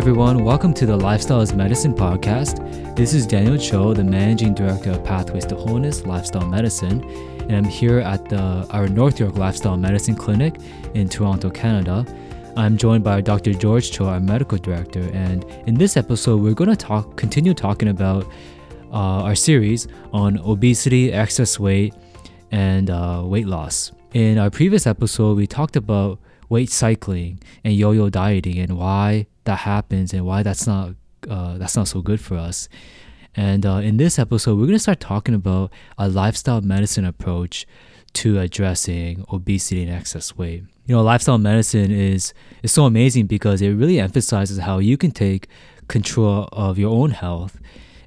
Everyone. Welcome to the Lifestyle is Medicine podcast. This is Daniel Cho, the managing director of Pathways to Wholeness Lifestyle Medicine, and I'm here at the, our North York Lifestyle Medicine Clinic in Toronto, Canada. I'm joined by Dr. George Cho, our medical director, and in this episode, we're going to talk, continue talking about uh, our series on obesity, excess weight, and uh, weight loss. In our previous episode, we talked about weight cycling and yo-yo dieting and why that happens and why that's not uh, that's not so good for us. And uh, in this episode, we're gonna start talking about a lifestyle medicine approach to addressing obesity and excess weight. You know, lifestyle medicine is is so amazing because it really emphasizes how you can take control of your own health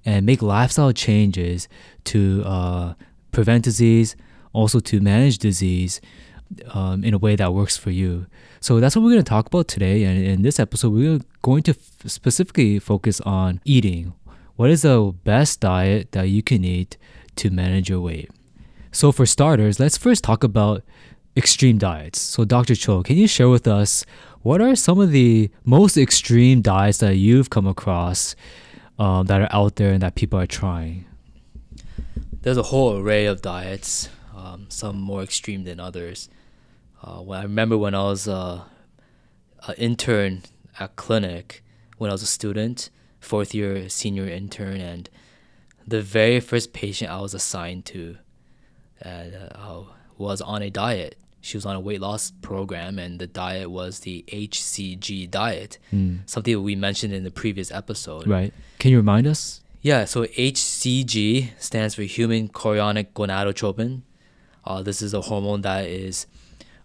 and make lifestyle changes to uh, prevent disease, also to manage disease um, in a way that works for you. So that's what we're going to talk about today. And in this episode, we're going to f- specifically focus on eating. What is the best diet that you can eat to manage your weight? So, for starters, let's first talk about extreme diets. So, Dr. Cho, can you share with us what are some of the most extreme diets that you've come across um, that are out there and that people are trying? There's a whole array of diets, um, some more extreme than others. Uh, when I remember when I was uh, an intern at clinic, when I was a student, fourth year senior intern, and the very first patient I was assigned to uh, was on a diet. She was on a weight loss program, and the diet was the HCG diet, mm. something that we mentioned in the previous episode. Right. Can you remind us? Yeah, so HCG stands for human chorionic gonadotropin. Uh, this is a hormone that is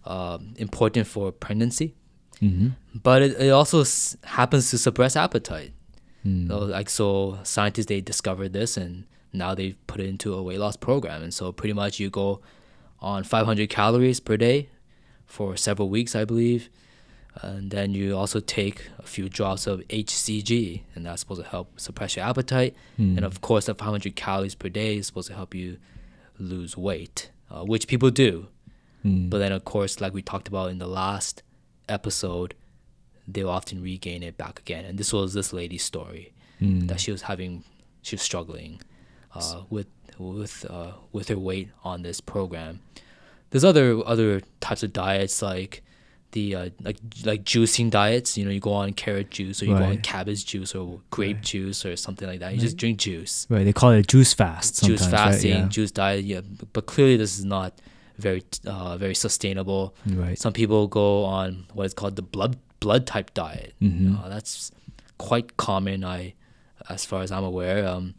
uh, important for pregnancy, mm-hmm. but it, it also s- happens to suppress appetite. Mm. So, like so, scientists they discovered this and now they've put it into a weight loss program. And so pretty much you go on 500 calories per day for several weeks, I believe. And then you also take a few drops of HCG, and that's supposed to help suppress your appetite. Mm. And of course, the 500 calories per day is supposed to help you lose weight, uh, which people do. Mm. But then, of course, like we talked about in the last episode, they'll often regain it back again. And this was this lady's story mm. that she was having, she was struggling uh, with with uh, with her weight on this program. There's other other types of diets like the uh, like like juicing diets. You know, you go on carrot juice or you right. go on cabbage juice or grape right. juice or something like that. You right. just drink juice. Right. They call it juice fast. Juice fasting, yeah. juice diet. Yeah, but clearly this is not very uh, very sustainable. Right. Some people go on what is called the blood blood type diet. Mm-hmm. Uh, that's quite common. I, as far as I'm aware. Um,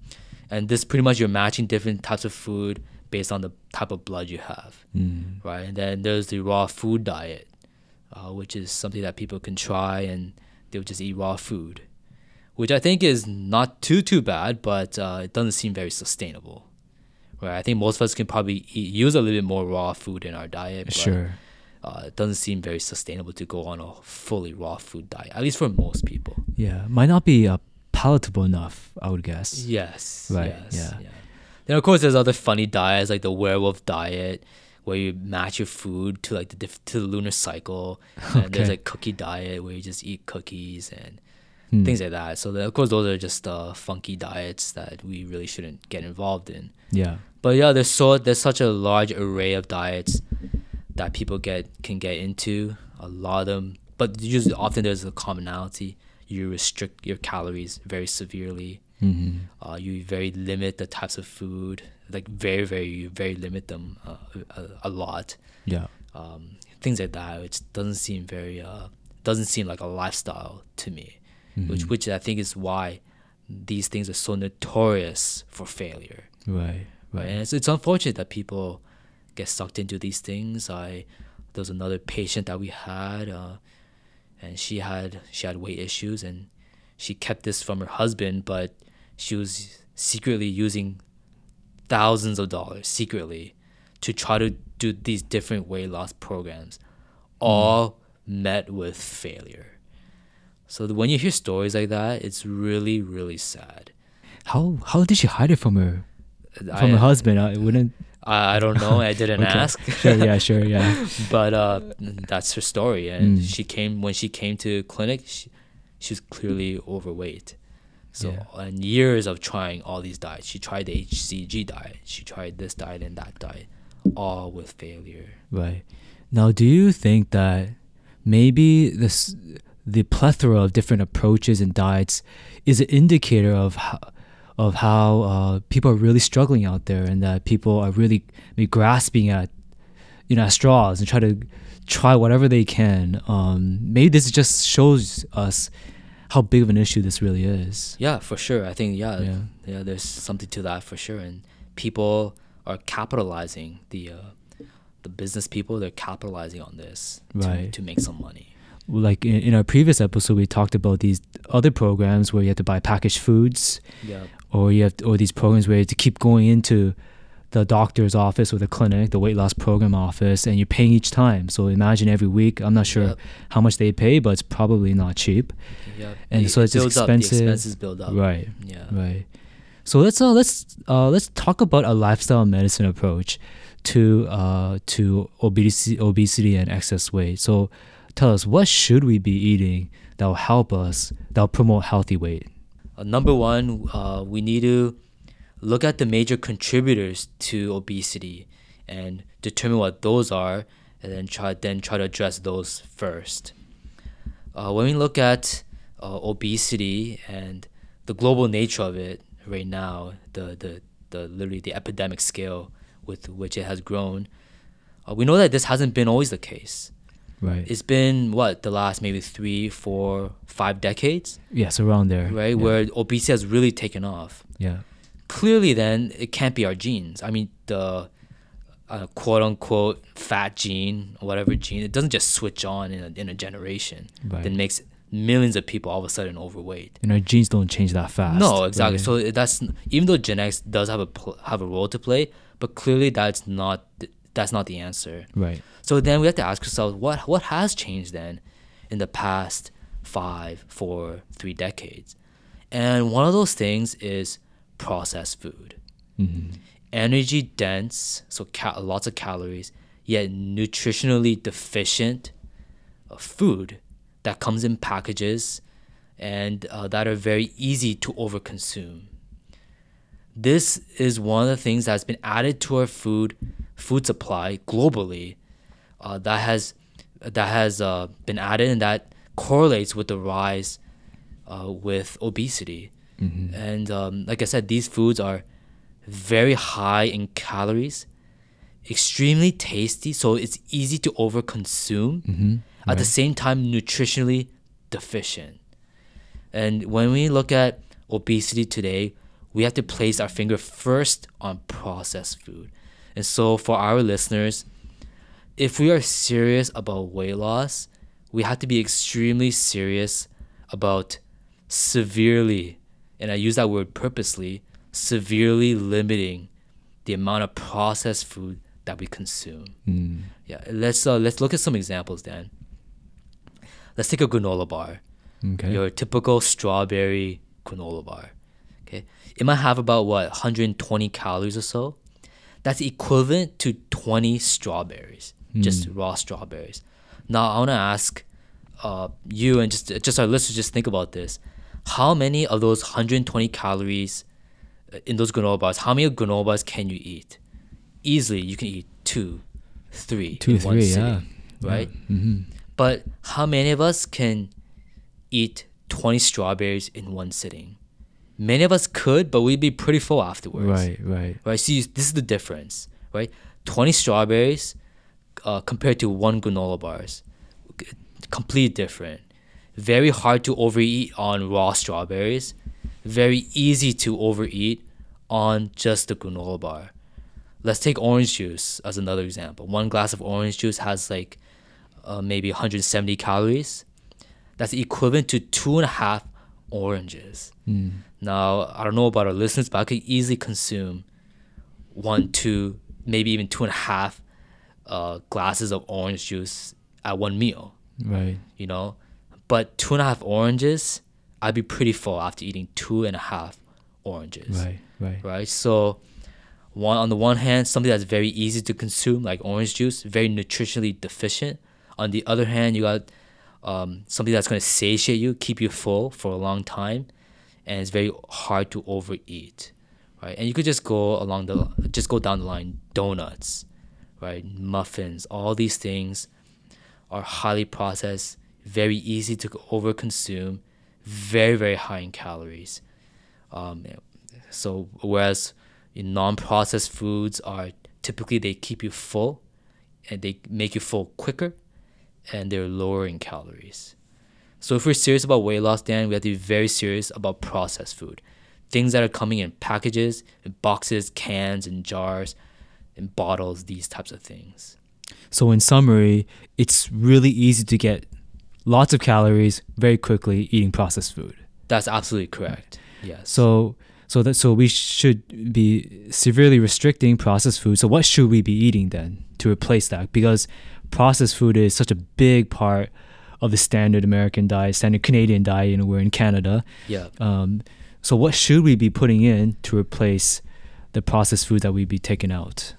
and this pretty much you're matching different types of food based on the type of blood you have, mm. right? And then there's the raw food diet, uh, which is something that people can try and they'll just eat raw food, which I think is not too too bad, but uh, it doesn't seem very sustainable, right? I think most of us can probably eat, use a little bit more raw food in our diet. But, sure. Uh, it doesn't seem very sustainable to go on a fully raw food diet, at least for most people. Yeah, might not be a palatable enough, I would guess. Yes. Right. Yes, yeah. yeah. Then of course there's other funny diets like the werewolf diet, where you match your food to like the diff- to the lunar cycle, and okay. there's like cookie diet where you just eat cookies and hmm. things like that. So of course those are just uh, funky diets that we really shouldn't get involved in. Yeah. But yeah, there's so there's such a large array of diets that people get can get into. A lot of them, but usually often there's a commonality you restrict your calories very severely. Mm-hmm. Uh, you very limit the types of food, like very, very, you very limit them uh, a, a, lot. Yeah. Um, things like that, which doesn't seem very, uh, doesn't seem like a lifestyle to me, mm-hmm. which, which I think is why these things are so notorious for failure. Right. Right. And it's, it's unfortunate that people get sucked into these things. I, there was another patient that we had, uh, and she had she had weight issues and she kept this from her husband but she was secretly using thousands of dollars secretly to try to do these different weight loss programs all mm. met with failure so when you hear stories like that it's really really sad how how did she hide it from her from I, her husband i wouldn't I, I don't know. I didn't okay. ask. sure, yeah, sure, yeah. but uh, that's her story, and mm. she came when she came to clinic. She, she was clearly overweight. So Yeah. and years of trying all these diets. She tried the HCG diet. She tried this diet and that diet, all with failure. Right. Now, do you think that maybe this the plethora of different approaches and diets is an indicator of how, of how uh, people are really struggling out there, and that people are really grasping at you know at straws and try to try whatever they can. Um, maybe this just shows us how big of an issue this really is. Yeah, for sure. I think yeah, Yeah. yeah, there's something to that for sure. And people are capitalizing the uh, the business people. They're capitalizing on this to, to make some money. Like in, in our previous episode, we talked about these other programs where you have to buy packaged foods. Yeah, or you have or these programs where you have to keep going into the doctor's office or the clinic, the weight loss program office, and you're paying each time. So imagine every week. I'm not sure Yep. how much they pay, but it's probably not cheap. yeah. And It- so it's it just builds up, expensive. The expenses build up. Right, Yeah. right. So let's uh, let's uh, let's talk about a lifestyle medicine approach to uh, to obesity obesity and excess weight. So tell us what should we be eating that will help us that will promote healthy weight. Uh, number one, uh, we need to look at the major contributors to obesity and determine what those are, and then try then try to address those first. Uh, when we look at uh, obesity and the global nature of it right now, the the, the literally the epidemic scale with which it has grown, uh, we know that this hasn't been always the case. Right. It's been what the last maybe three, four, five decades, yes, around there. right, Yeah. where obesity has really taken off. yeah. Clearly, then it can't be our genes. I mean, the uh, quote unquote fat gene, or whatever gene, it doesn't just switch on in a, in a generation. Right. That makes millions of people all of a sudden overweight. and our genes don't change that fast. No, exactly. right? So that's even though genetics does have a pl- have a role to play, but clearly that's not that's not the answer. right, So then we have to ask ourselves, what what has changed then in the past five, four, three decades? And one of those things is processed food, hmm energy dense, so ca- lots of calories, yet nutritionally deficient uh, food that comes in packages and uh, that are very easy to overconsume. This is one of the things that's been added to our food food supply globally uh, that has that has uh, been added and that correlates with the rise uh, with obesity. hmm And um, like I said, these foods are very high in calories, extremely tasty, so it's easy to overconsume. hmm At the same time, nutritionally deficient. And when we look at obesity today, we have to place our finger first on processed food. And so, for our listeners, if we are serious about weight loss, we have to be extremely serious about severely, and I use that word purposely, severely limiting the amount of processed food that we consume. Mm. Yeah, let's uh, let's look at some examples then. Let's take a granola bar, Okay. your typical strawberry granola bar. Okay, it might have about what 120 calories or so. That's equivalent to 20 strawberries, just raw strawberries. Now I want to ask uh, you and just just our listeners just think about this. How many of those 120 calories uh, in those granola bars? How many granola bars can you eat? Easily, you can eat two, three, Two, in one three, sitting, yeah. right? hmm But how many of us can eat 20 strawberries in one sitting? Many of us could, but we'd be pretty full afterwards. Right, right. Right. See, this is the difference, right? 20 strawberries uh, compared to one granola bars. C- Complete different. Very hard to overeat on raw strawberries. Very easy to overeat on just the granola bar. Let's take orange juice as another example. One glass of orange juice has like uh, maybe 170 calories. That's equivalent to two and a half oranges. Mm. Now, I don't know about our listeners, but I could easily consume one, two, maybe even two and a half uh, glasses of orange juice at one meal, Right. you know? But two and a half oranges, I'd be pretty full after eating two and a half oranges Right, right. right? So, one on the one hand, something that's very easy to consume, like orange juice, very nutritionally deficient. On the other hand, you got um, something that's going to satiate you, keep you full for a long time, and it's very hard to overeat, right? And you could just go along the just go down the line, donuts, right, muffins, all these things are highly processed, very easy to overconsume, very very high in calories. Um, so whereas non-processed foods are typically they keep you full and they make you full quicker and they're lower in calories. So if we're serious about weight loss, then we have to be very serious about processed food. Things that are coming in packages, in boxes, cans, and jars, and bottles, these types of things. So in summary, it's really easy to get lots of calories very quickly eating processed food. That's absolutely correct. Yes. So so that so we should be severely restricting processed food. So what should we be eating then to replace that? Because processed food is such a big part of the standard American diet, standard Canadian diet. You know, we're in Canada. Yeah. Um, so what should we be putting in to replace the processed food that we be taking out?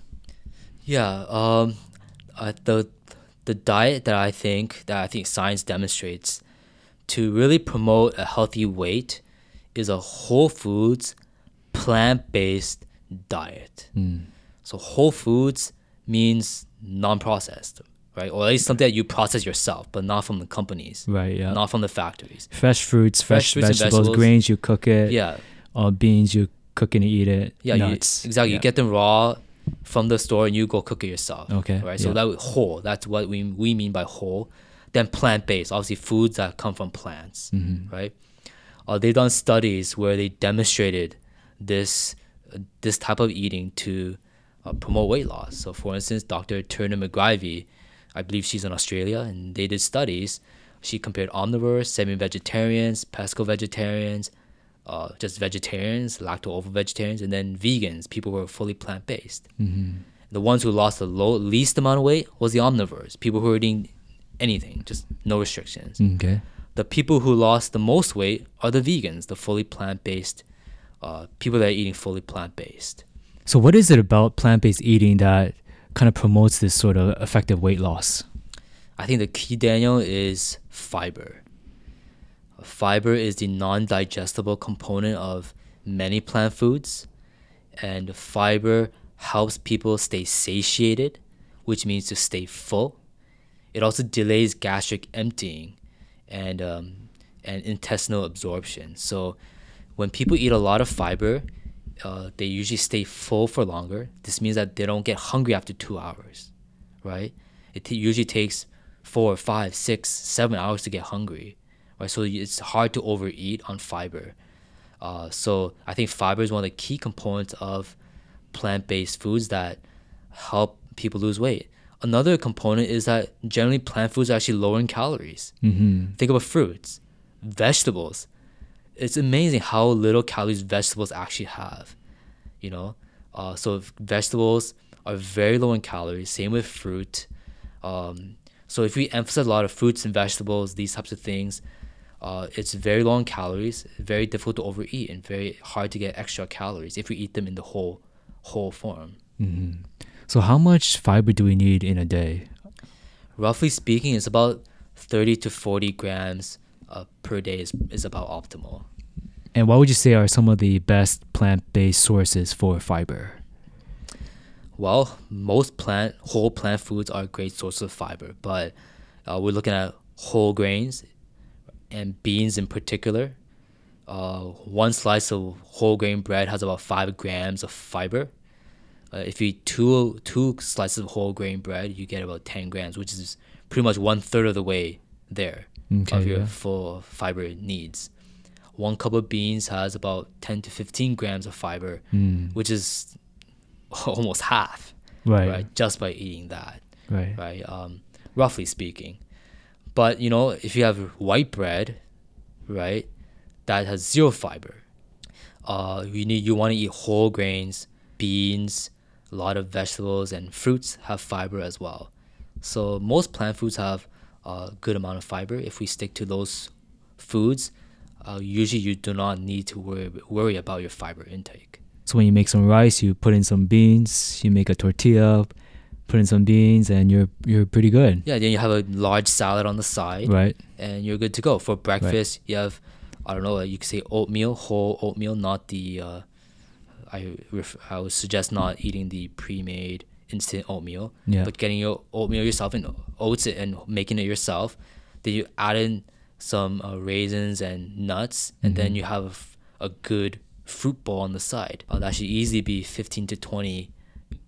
Yeah. Um, uh, the the diet that I think that I think science demonstrates to really promote a healthy weight is a whole foods, plant based diet. Mm. So whole foods means non processed right? Or at least something that you process yourself, but not from the companies, Right. Yeah. not from the factories. fresh fruits, fresh, Fresh fruits vegetables, vegetables. grains. You cook it. Yeah, Uh, beans. You cook and eat it. yeah, you, exactly. Yeah. You get them raw from the store and you go cook it yourself. Okay, right. So yeah. that whole. That's what we we mean by whole. Then plant based, obviously foods that come from plants, Mm-hmm. right? Uh, they've done studies where they demonstrated this uh, this type of eating to uh, promote weight loss. So, for instance, Dr. Turner McGrievy, I believe she's in Australia, and they did studies. She compared omnivores, semi-vegetarians, pesco-vegetarians, uh, just vegetarians, lacto-ovo-vegetarians, and then vegans, people who are fully plant-based. Mm-hmm. The ones who lost the low, least amount of weight was the omnivores, people who were eating anything, just no restrictions. Okay. The people who lost the most weight are the vegans, the fully plant-based, uh, people that are eating fully plant-based. So what is it about plant-based eating that kind of promotes this sort of effective weight loss? I think the key, Daniel, is fiber. Fiber is the non digestible component of many plant foods, and fiber helps people stay satiated, which means to stay full. It also delays gastric emptying and, um, and intestinal absorption. So, when people eat a lot of fiber, uh, they usually stay full for longer. This means that they don't get hungry after two hours, right? It t- usually takes four, five, six, seven hours to get hungry, right? So it's hard to overeat on fiber. Uh, so I think fiber is one of the key components of plant-based foods that help people lose weight. Another component is that generally plant foods are actually lower in calories. Mm-hmm. Think about fruits, vegetables. It's amazing how little calories vegetables actually have. You know, uh, so vegetables are very low in calories. Same with fruit. Um, so if we emphasize a lot of fruits and vegetables, these types of things, uh, it's very low in calories, very difficult to overeat, and very hard to get extra calories if we eat them in the whole whole form. Mm-hmm. So how much fiber do we need in a day? Roughly speaking, it's about 30 to 40 grams uh, per day is, is about optimal. And what would you say are some of the best plant-based sources for fiber? Well, most plant whole plant foods are a great source of fiber, but uh, we're looking at whole grains and beans in particular. Uh, one slice of whole grain bread has about five grams of fiber. Uh, if you eat two two slices of whole grain bread, you get about ten grams, which is pretty much one third of the way there Okay, of your yeah. full fiber needs. One cup of beans has about ten to fifteen grams of fiber, Mm. which is almost half, Right. right? Just by eating that, Right. right? Um, roughly speaking. But you know, if you have white bread, right, that has zero fiber, uh, you need you want to eat whole grains, beans, a lot of vegetables and fruits have fiber as well. So most plant foods have a good amount of fiber. If we stick to those foods, uh, usually you do not need to worry worry about your fiber intake. So when you make some rice, you put in some beans, you make a tortilla, put in some beans, and you're you're pretty good. Yeah, then you have a large salad on the side, Right. and you're good to go. For breakfast, you have, I don't know, you could say oatmeal, whole oatmeal, not the. Uh, I ref- I would suggest not eating the pre-made instant oatmeal, Yeah. but getting your oatmeal yourself and oats it and making it yourself. Then you add in some uh, raisins and nuts, and then you have a good fruit bowl on the side. Uh, that should easily be 15 to 20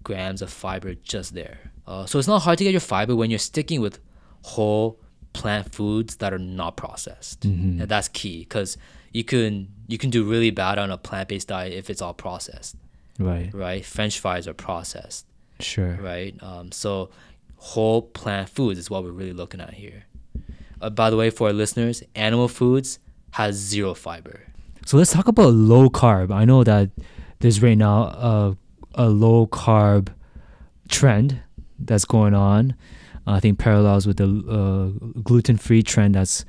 grams of fiber just there. Uh, so it's not hard to get your fiber when you're sticking with whole plant foods that are not processed, and that's key because you can you can do really bad on a plant-based diet if it's all processed, Right. right? French fries are processed, Sure. right? Um, so whole plant foods is what we're really looking at here. Uh, by the way, for our listeners, animal foods has zero fiber. So let's talk about low carb. I know that there's right now a, a low carb trend that's going on. I think parallels with the uh, gluten free trend that's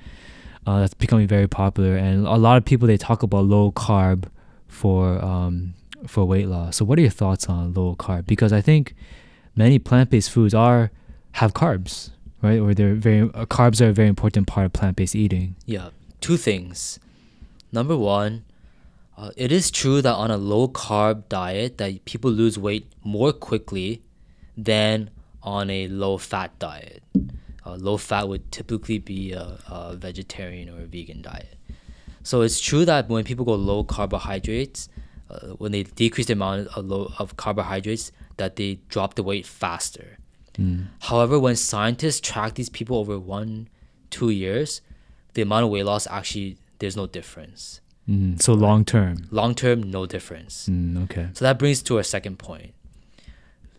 uh, that's becoming very popular, and a lot of people they talk about low carb for um, for weight loss. So what are your thoughts on low carb? Because I think many plant based foods are have carbs, right? Or they're very uh, carbs are a very important part of plant based eating. Yeah, two things. Number one, uh, it is true that on a low carb diet that people lose weight more quickly than on a low fat diet. Uh, low fat would typically be a, a vegetarian or a vegan diet. So it's true that when people go low carbohydrates, uh, when they decrease the amount of, low, of carbohydrates, that they drop the weight faster. However, when scientists track these people over one, two years, the amount of weight loss actually there's no difference. Mm, so long term. Long term, no difference. Mm, okay. So that brings to our second point.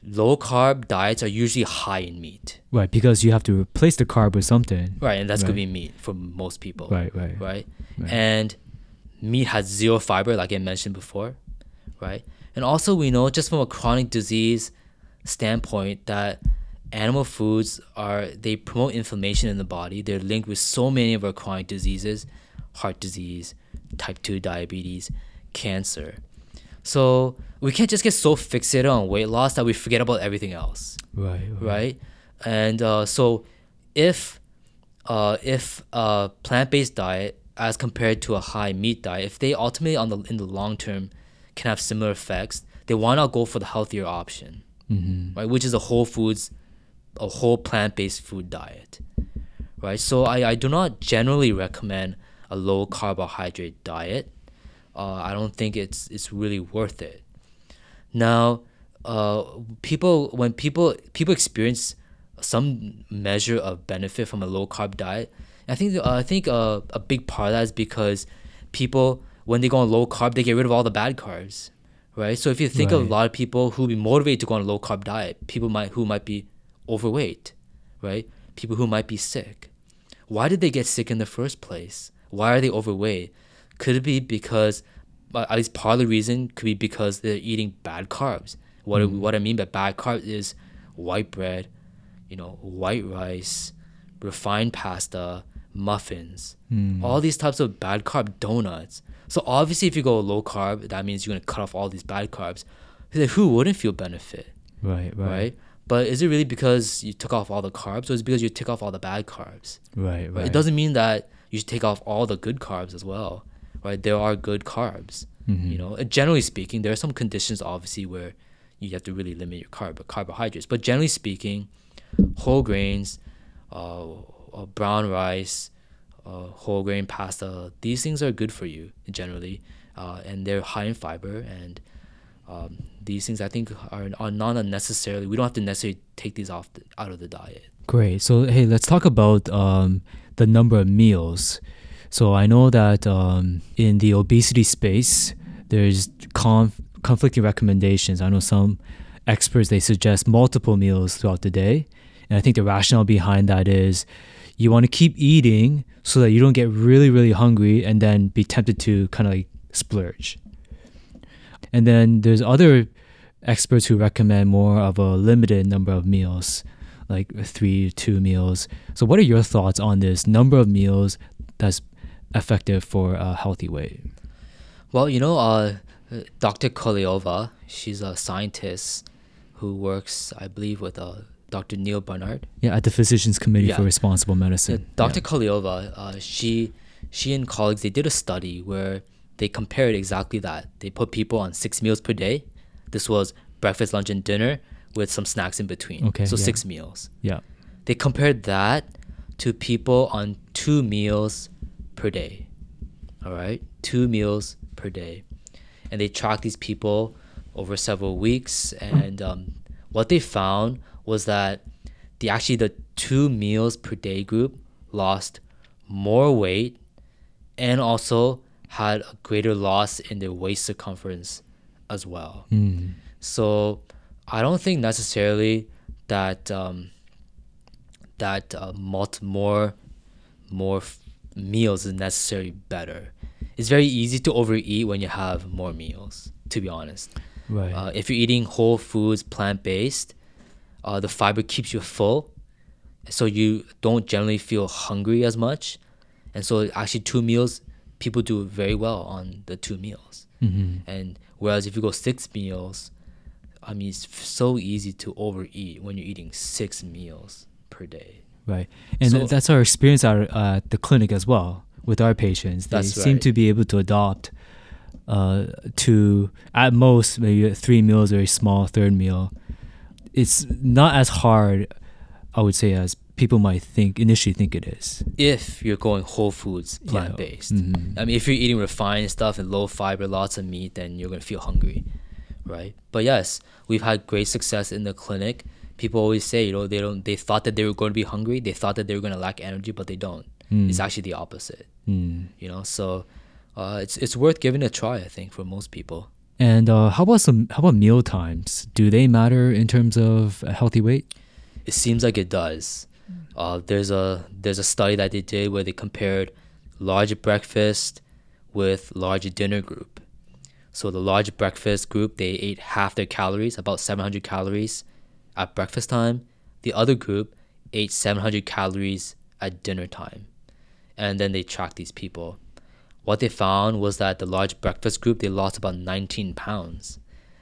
Low carb diets are usually high in meat, Right, because you have to replace the carb with something. right? And that's Right. gonna be meat for most people, Right, right. right? Right. And meat has zero fiber, like I mentioned before, right? And also, we know just from a chronic disease standpoint that animal foods are they promote inflammation in the body. They're linked with so many of our chronic diseases, heart disease, type two diabetes, cancer. So we can't just get so fixated on weight loss that we forget about everything else Right, right? And uh, so, if uh, if a plant based diet as compared to a high meat diet, if they ultimately on the in the long term can have similar effects, they why not go for the healthier option, Mm-hmm. right? Which is a whole foods, a whole plant based food diet, right? So I, I do not generally recommend a low carbohydrate diet. Uh, I don't think it's it's really worth it. Now, uh, people when people people experience some measure of benefit from a low carb diet, I think uh, I think uh, a big part of that is because people when they go on low carb they get rid of all the bad carbs, right? So if you think of a lot of people who be motivated to go on a low carb diet, people might who might be overweight, right? People who might be sick. Why did they get sick in the first place? Why are they overweight? Could it be because, uh, at least part of the reason could be because they're eating bad carbs. What I- what I mean by bad carbs is white bread, you know, white rice, refined pasta, muffins, all these types of bad carb donuts. So obviously, if you go low carb, that means you're gonna cut off all these bad carbs. Who wouldn't feel benefit? Right, right, right? But is it really because you took off all the carbs, or is it because you took off all the bad carbs? right, Right? It doesn't mean that you should take off all the good carbs as well, right? There are good carbs. Mm-hmm. You know, And generally speaking, there are some conditions obviously where you have to really limit your carb carbohydrates. But generally speaking, whole grains, uh, uh, brown rice, uh, whole grain pasta, these things are good for you generally, uh, and they're high in fiber and um, these things I think are, are not necessarily we don't have to necessarily take these off the, out of the diet. Great. So hey, let's talk about um, the number of meals. So I know that um, in the obesity space, there's conf- conflicting recommendations. I know some experts they suggest multiple meals throughout the day, and I think the rationale behind that is you want to keep eating so that you don't get really really hungry and then be tempted to kind of like splurge. And then there's other experts who recommend more of a limited number of meals, like three, two meals. So, what are your thoughts on this number of meals that's effective for a healthy weight? Well, you know, uh, Dr. Kahleova, she's a scientist who works, I believe, with uh, Dr. Neal Barnard. Yeah, at the Physicians Committee Yeah. for Responsible Medicine. Yeah, Dr. Kahleova, uh, she she and colleagues they did a study where they compared exactly that. They put people on six meals per day. This was breakfast, lunch, and dinner with some snacks in between. Okay, so yeah. six meals. Yeah. They compared that to people on two meals per day. All right, two meals per day, and they tracked these people over several weeks. And um, what they found was that the actually the two meals per day group lost more weight and also had a greater loss in their waist circumference as well. Mm. So I don't think necessarily that um, that uh, more more f- meals is necessarily better. It's very easy to overeat when you have more meals. To be honest, Right. uh, if you're eating whole foods, plant based, uh, the fiber keeps you full, so you don't generally feel hungry as much, and so actually two meals, people do very well on the two meals. hmm And whereas if you go six meals, I mean, it's so easy to overeat when you're eating six meals per day. Right. And So- that's our experience at uh, the clinic as well with our patients. They seem right. to be able to adopt uh, to, at most, maybe three meals or a small third meal. It's not as hard, I would say, as people might think, initially think it is. If you're going whole foods, plant based. Mhm. I mean, if you're eating refined stuff and low fiber, lots of meat, then you're gonna feel hungry, right? But yes, we've had great success in the clinic. People always say, you know, they don't. They thought that they were going to be hungry. They thought that they were going to lack energy, but they don't. Mm. It's actually the opposite. Mm. You know, so uh, it's it's worth giving a try. I think for most people. And uh, how about some? How about meal times? Do they matter in terms of a healthy weight? It seems like it does. Uh, there's a there's a study that they did where they compared large breakfast with large dinner group. So the large breakfast group they ate half their calories, about 700 calories, at breakfast time. The other group ate 700 calories at dinner time, and then they tracked these people. What they found was that the large breakfast group they lost about 19 pounds,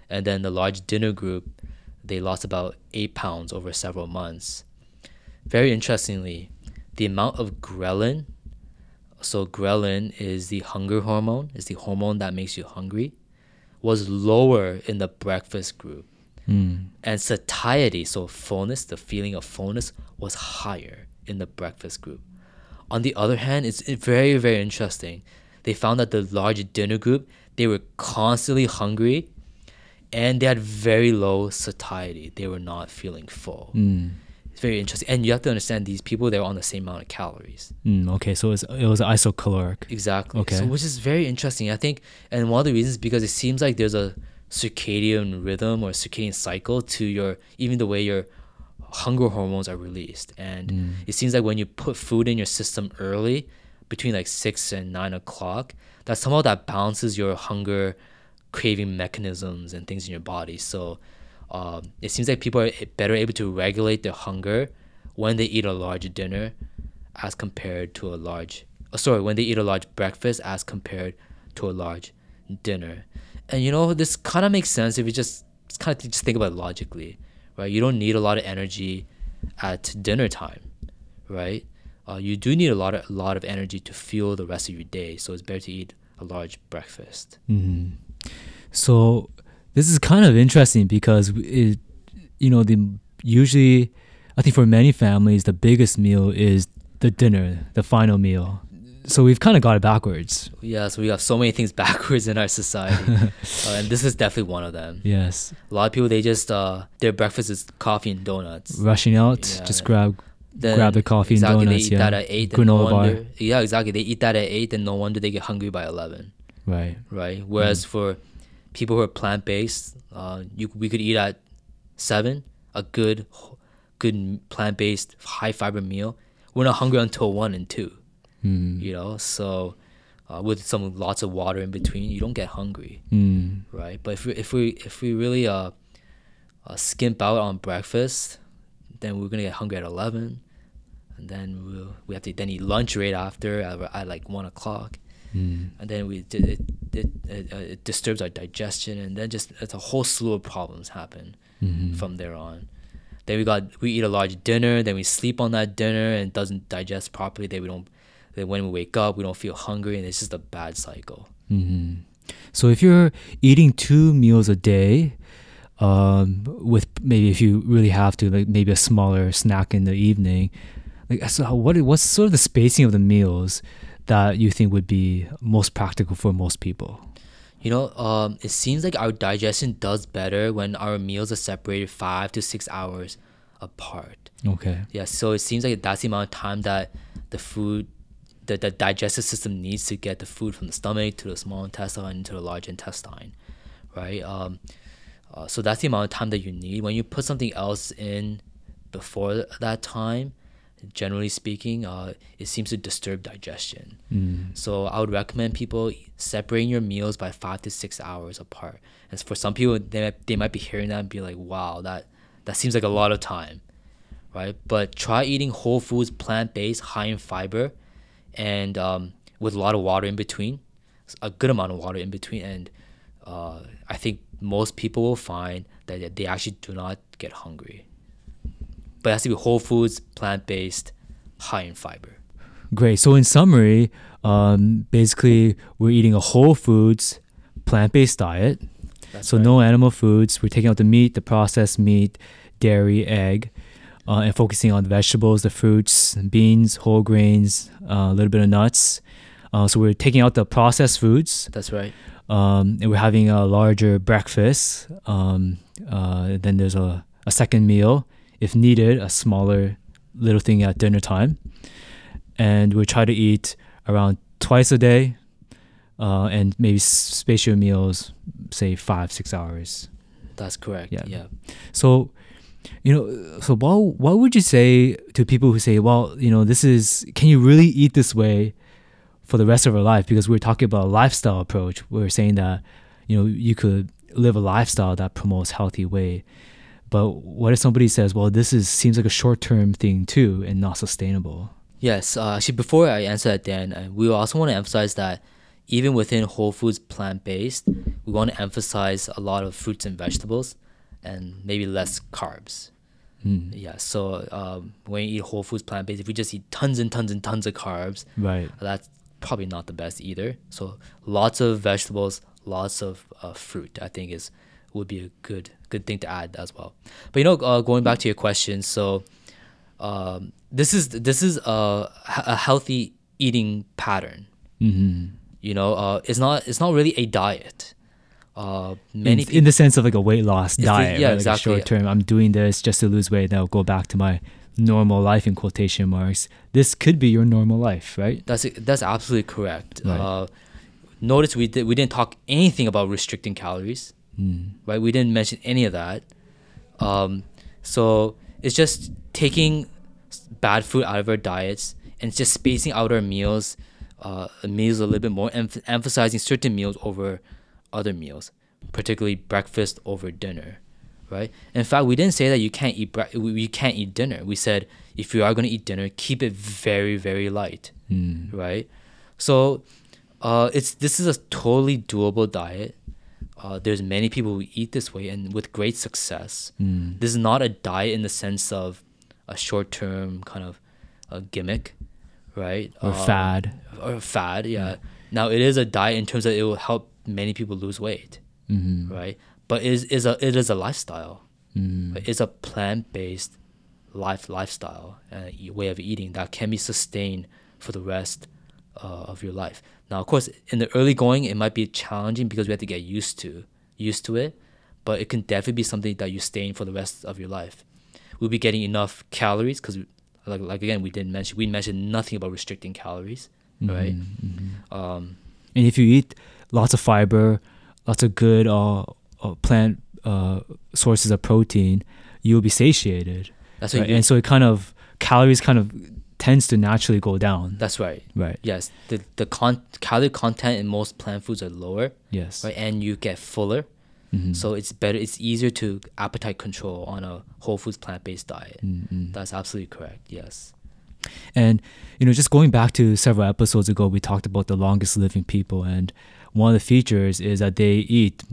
and then the large dinner group they lost about eight pounds over several months. Very interestingly, the amount of ghrelin, so ghrelin is the hunger hormone, is the hormone that makes you hungry, was lower in the breakfast group. Mm. And satiety, so fullness, the feeling of fullness, was higher in the breakfast group. On the other hand, it's very, very interesting. They found that the large dinner group, they were constantly hungry and they had very low satiety. They were not feeling full. Mm. It's very interesting. And you have to understand these people, they're on the same amount of calories. Mm. Okay, so it was isocaloric. Exactly. Okay. So which is very interesting. I think, and one of the reasons because it seems like there's a circadian rhythm or circadian cycle to your even the way your hunger hormones are released, and Mm. it seems like when you put food in your system early, between like six and nine o'clock, that somehow that balances your hunger craving mechanisms and things in your body. So. Um, it seems like people are better able to regulate their hunger when they eat a large dinner as compared to a large oh, sorry when they eat a large breakfast as compared to a large dinner. And you know this kind of makes sense if you just kind of just think about it logically right? You don't need a lot of energy at dinner time right? Uh, you do need a lot of a lot of energy to fuel the rest of your day so it's better to eat a large breakfast. Mm-hmm. So this is kind of interesting because it, you know, the usually, I think for many families, the biggest meal is the dinner, the final meal. So we've kind of got it backwards. yeah so we have so many things backwards in our society uh, and this is definitely one of them Yes, a lot of people they just uh, their breakfast is coffee and donuts rushing out, Yeah. just grab. then Grab the coffee and exactly, donuts, They eat yeah. that at eight. and no Granola bar. wonder, Yeah, exactly. They eat that at eight, and no wonder they get hungry by eleven. Right. Right. Mm. Whereas for people who are plant based, uh, you we could eat at seven a good, good plant based high fiber meal. We're not hungry until one and two. Mm. You know, so uh, with some lots of water in between, you don't get hungry Mm. right? But if we if we if we really uh, uh skimp out on breakfast, then we're gonna get hungry at eleven, and then we'll we have to then eat lunch right after at, at like one o'clock, Mm. and then we it it it, it, uh, it disturbs our digestion, and then just it's a whole slew of problems happen Mhm. from there on. Then we got we eat a large dinner. Then we sleep on that dinner and it doesn't digest properly. Then we don't. Then when we wake up, we don't feel hungry, and it's just a bad cycle. Mm-hmm. So if you're eating two meals a day, um, with maybe if you really have to, like maybe a smaller snack in the evening, like so what what's sort of the spacing of the meals that you think would be most practical for most people? You know, um, it seems like our digestion does better when our meals are separated five to six hours apart. Okay. Yeah, so it seems like that's the amount of time that the food, the, the digestive system needs to get the food from the stomach to the small intestine and to the large intestine, right? Um, uh, so that's the amount of time that you need. When you put something else in before that time, generally speaking, uh, it seems to disturb digestion. Mm. So I would recommend people separating your meals by five to six hours apart. And for some people, they might, they might be hearing that and be like, "Wow, that that seems like a lot of time," right? But try eating whole foods, plant based, high in fiber, and um, with a lot of water in between, a good amount of water in between, and uh, I think most people will find that they actually do not get hungry but it has to be whole foods, plant based, high in fiber. Great. So in summary, um, basically we're eating a whole foods, plant based diet. That's so right. no animal foods. We're taking out the meat, the processed meat, dairy, egg, uh, and focusing on the vegetables, the fruits, beans, whole grains, uh, a little bit of nuts. Uh, so we're taking out the processed foods. That's right. Um, and we're having a larger breakfast. Um, uh, then there's a, a second meal, if needed, a smaller little thing at dinner time. And we try to eat around twice a day, uh, and maybe s- space your meals, say five, six hours. That's correct. Yeah. Yeah. So, you know, so what what would you say to people who say, well, you know, this is can you really eat this way for the rest of our life? Because we're talking about a lifestyle approach. We're saying that, you know, you could live a lifestyle that promotes healthy weight. But what if somebody says, well, this is seems like a short term thing too and not sustainable? Yes. Uh, actually, before I answer that, Dan, uh, we also want to emphasize that even within whole foods plant based, we want to emphasize a lot of fruits and vegetables and maybe less carbs. Mm. Yeah. So um, when you eat whole foods plant based, if we just eat tons and tons and tons of carbs, Right. that's probably not the best either. So lots of vegetables, lots of uh, fruit, I think is would be a good good thing to add as well. But you know, uh, going back to your question, so um, this is this is a, a healthy eating pattern. hmm You know, uh, it's not it's not really a diet. Uh, many in, in the sense of like a weight loss the- diet, yeah, right? exactly. Like short term, I'm doing this just to lose weight. Then I'll go back to my normal life in quotation marks. This could be your normal life, right? That's that's absolutely correct. Right. Uh, notice we did we didn't talk anything about restricting calories. Mm. right? We didn't mention any of that. Um, so it's just taking bad food out of our diets and just spacing out our meals, uh, meals a little bit more, emph- emphasizing certain meals over other meals, particularly breakfast over dinner, right? In fact, we didn't say that you can't eat bre- we we can't eat dinner. We said if you are going to eat dinner, keep it very very light, Mm. right? So, uh, it's this is a totally doable diet. Uh, there's many people who eat this way and with great success. Mm. This is not a diet in the sense of a short-term kind of a gimmick, right? Or Uh, fad. Or fad, yeah. Now it is a diet in terms that it will help many people lose weight, hmm right? But it is, is a it is a lifestyle. Mm. It's a plant-based life lifestyle uh, e- way of eating that can be sustained for the rest uh, of your life. Now, of course, in the early going, it might be challenging because we have to get used to used to it, but it can definitely be something that you sustain for the rest of your life. We'll be getting enough calories because, like, like again, we didn't mention we mentioned nothing about restricting calories, right? Mhm. Um, And if you eat lots of fiber, lots of good uh, uh, plant uh, sources of protein, you'll be satiated. that's what right? you, And so it kind of calories kind of tends to naturally go down. that's right. Right. Yes, the the con- calorie content in most plant foods are lower, Yes. right? And you get fuller. Mhm. So it's better. It's easier to appetite control on a whole foods plant based diet. Mhm. That's absolutely correct. Yes. And you know, just going back to several episodes ago, we talked about the longest living people, and one of the features is that they eat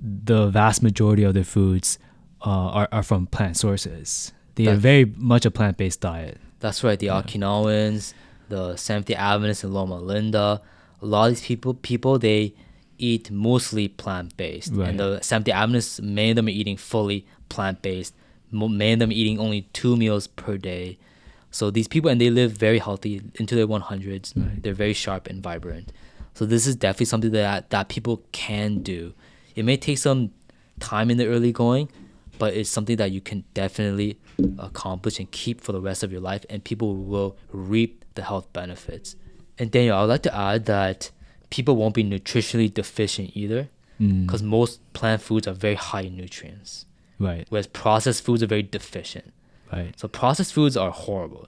the vast majority of their foods uh, are, are from plant sources. They are very much a plant based diet. That's right. The Okinawans, the Seventh Day Adventists in Loma Linda, a lot of these people, people they eat mostly plant based, Right. and the Seventh Day Adventists, many of them are eating fully plant based. Many of them eating only two meals per day. So these people, and they live very healthy into their 100s. Right. They're very sharp and vibrant. So this is definitely something that that people can do. It may take some time in the early going, but it's something that you can definitely accomplish and keep for the rest of your life, and people will reap the health benefits. And Daniel, I would like to add that people won't be nutritionally deficient either, Mm, because most plant foods are very high in nutrients, right, whereas processed foods are very deficient. right. So processed foods are horrible.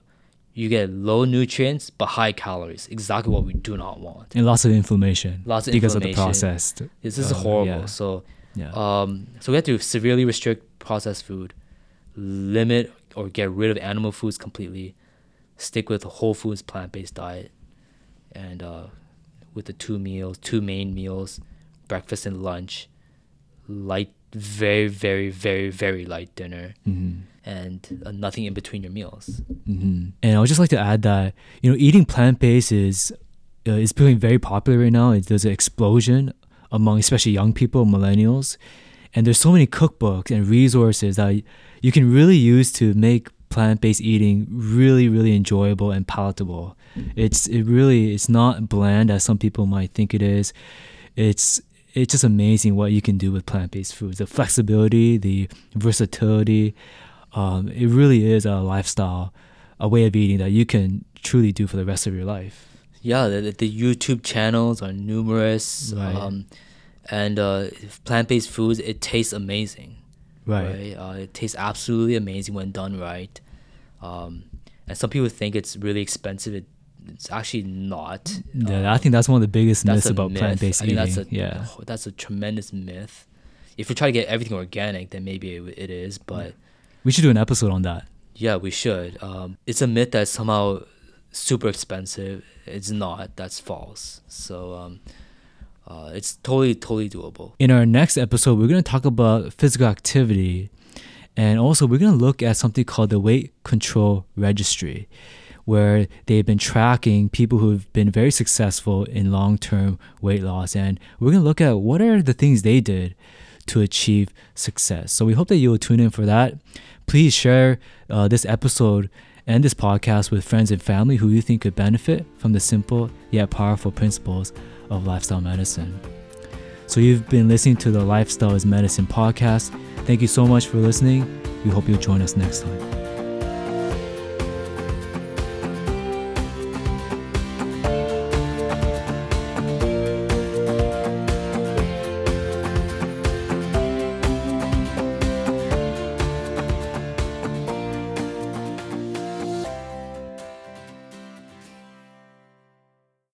You get low nutrients but high calories, exactly what we do not want. And lots of inflammation. Lots of because of the processed. This is uh, horrible. Yeah. So yeah. um, so we have to severely restrict processed food, limit or get rid of animal foods completely, stick with a whole foods plant based diet, and uh, with the two meals, two main meals, breakfast and lunch, light, very very very very light dinner, Mhm. and uh, nothing in between your meals. hmm And I would just like to add that you know eating plant based is uh, is becoming very popular right now. It, there's an explosion among especially young people, millennials, and there's so many cookbooks and resources that you can really use to make plant based eating really really enjoyable and palatable. It's it really it's not bland as some people might think it is. It's it's just amazing what you can do with plant based foods. The flexibility, the versatility. Um, it really is a lifestyle, a way of eating that you can truly do for the rest of your life. Yeah, the, the YouTube channels are numerous, Right. um, and uh, plant based foods it tastes amazing. Right. Uh, it tastes absolutely amazing when done right. Um, and some people think it's really expensive. It, it's actually not. Yeah, Uh, I think that's one of the biggest myths about myth. plant based I eating. that's a yeah. that's a tremendous myth. If we try to get everything organic, then maybe it, it is. But We should do an episode on that. yeah, we should. Um, it's a myth that somehow super expensive. It's not. That's false. So um, uh, it's totally totally doable. In our next episode, we're going to talk about physical activity. And also, we're going to look at something called the Weight Control Registry, where they've been tracking people who've been very successful in long term weight loss. And we're going to look at what are the things they did to achieve success. So we hope that you will tune in for that. Please share uh, this episode and this podcast with friends and family who you think could benefit from the simple yet powerful principles of lifestyle medicine. So you've been listening to the Lifestyle is Medicine podcast. Thank you so much for listening. We hope you'll join us next time.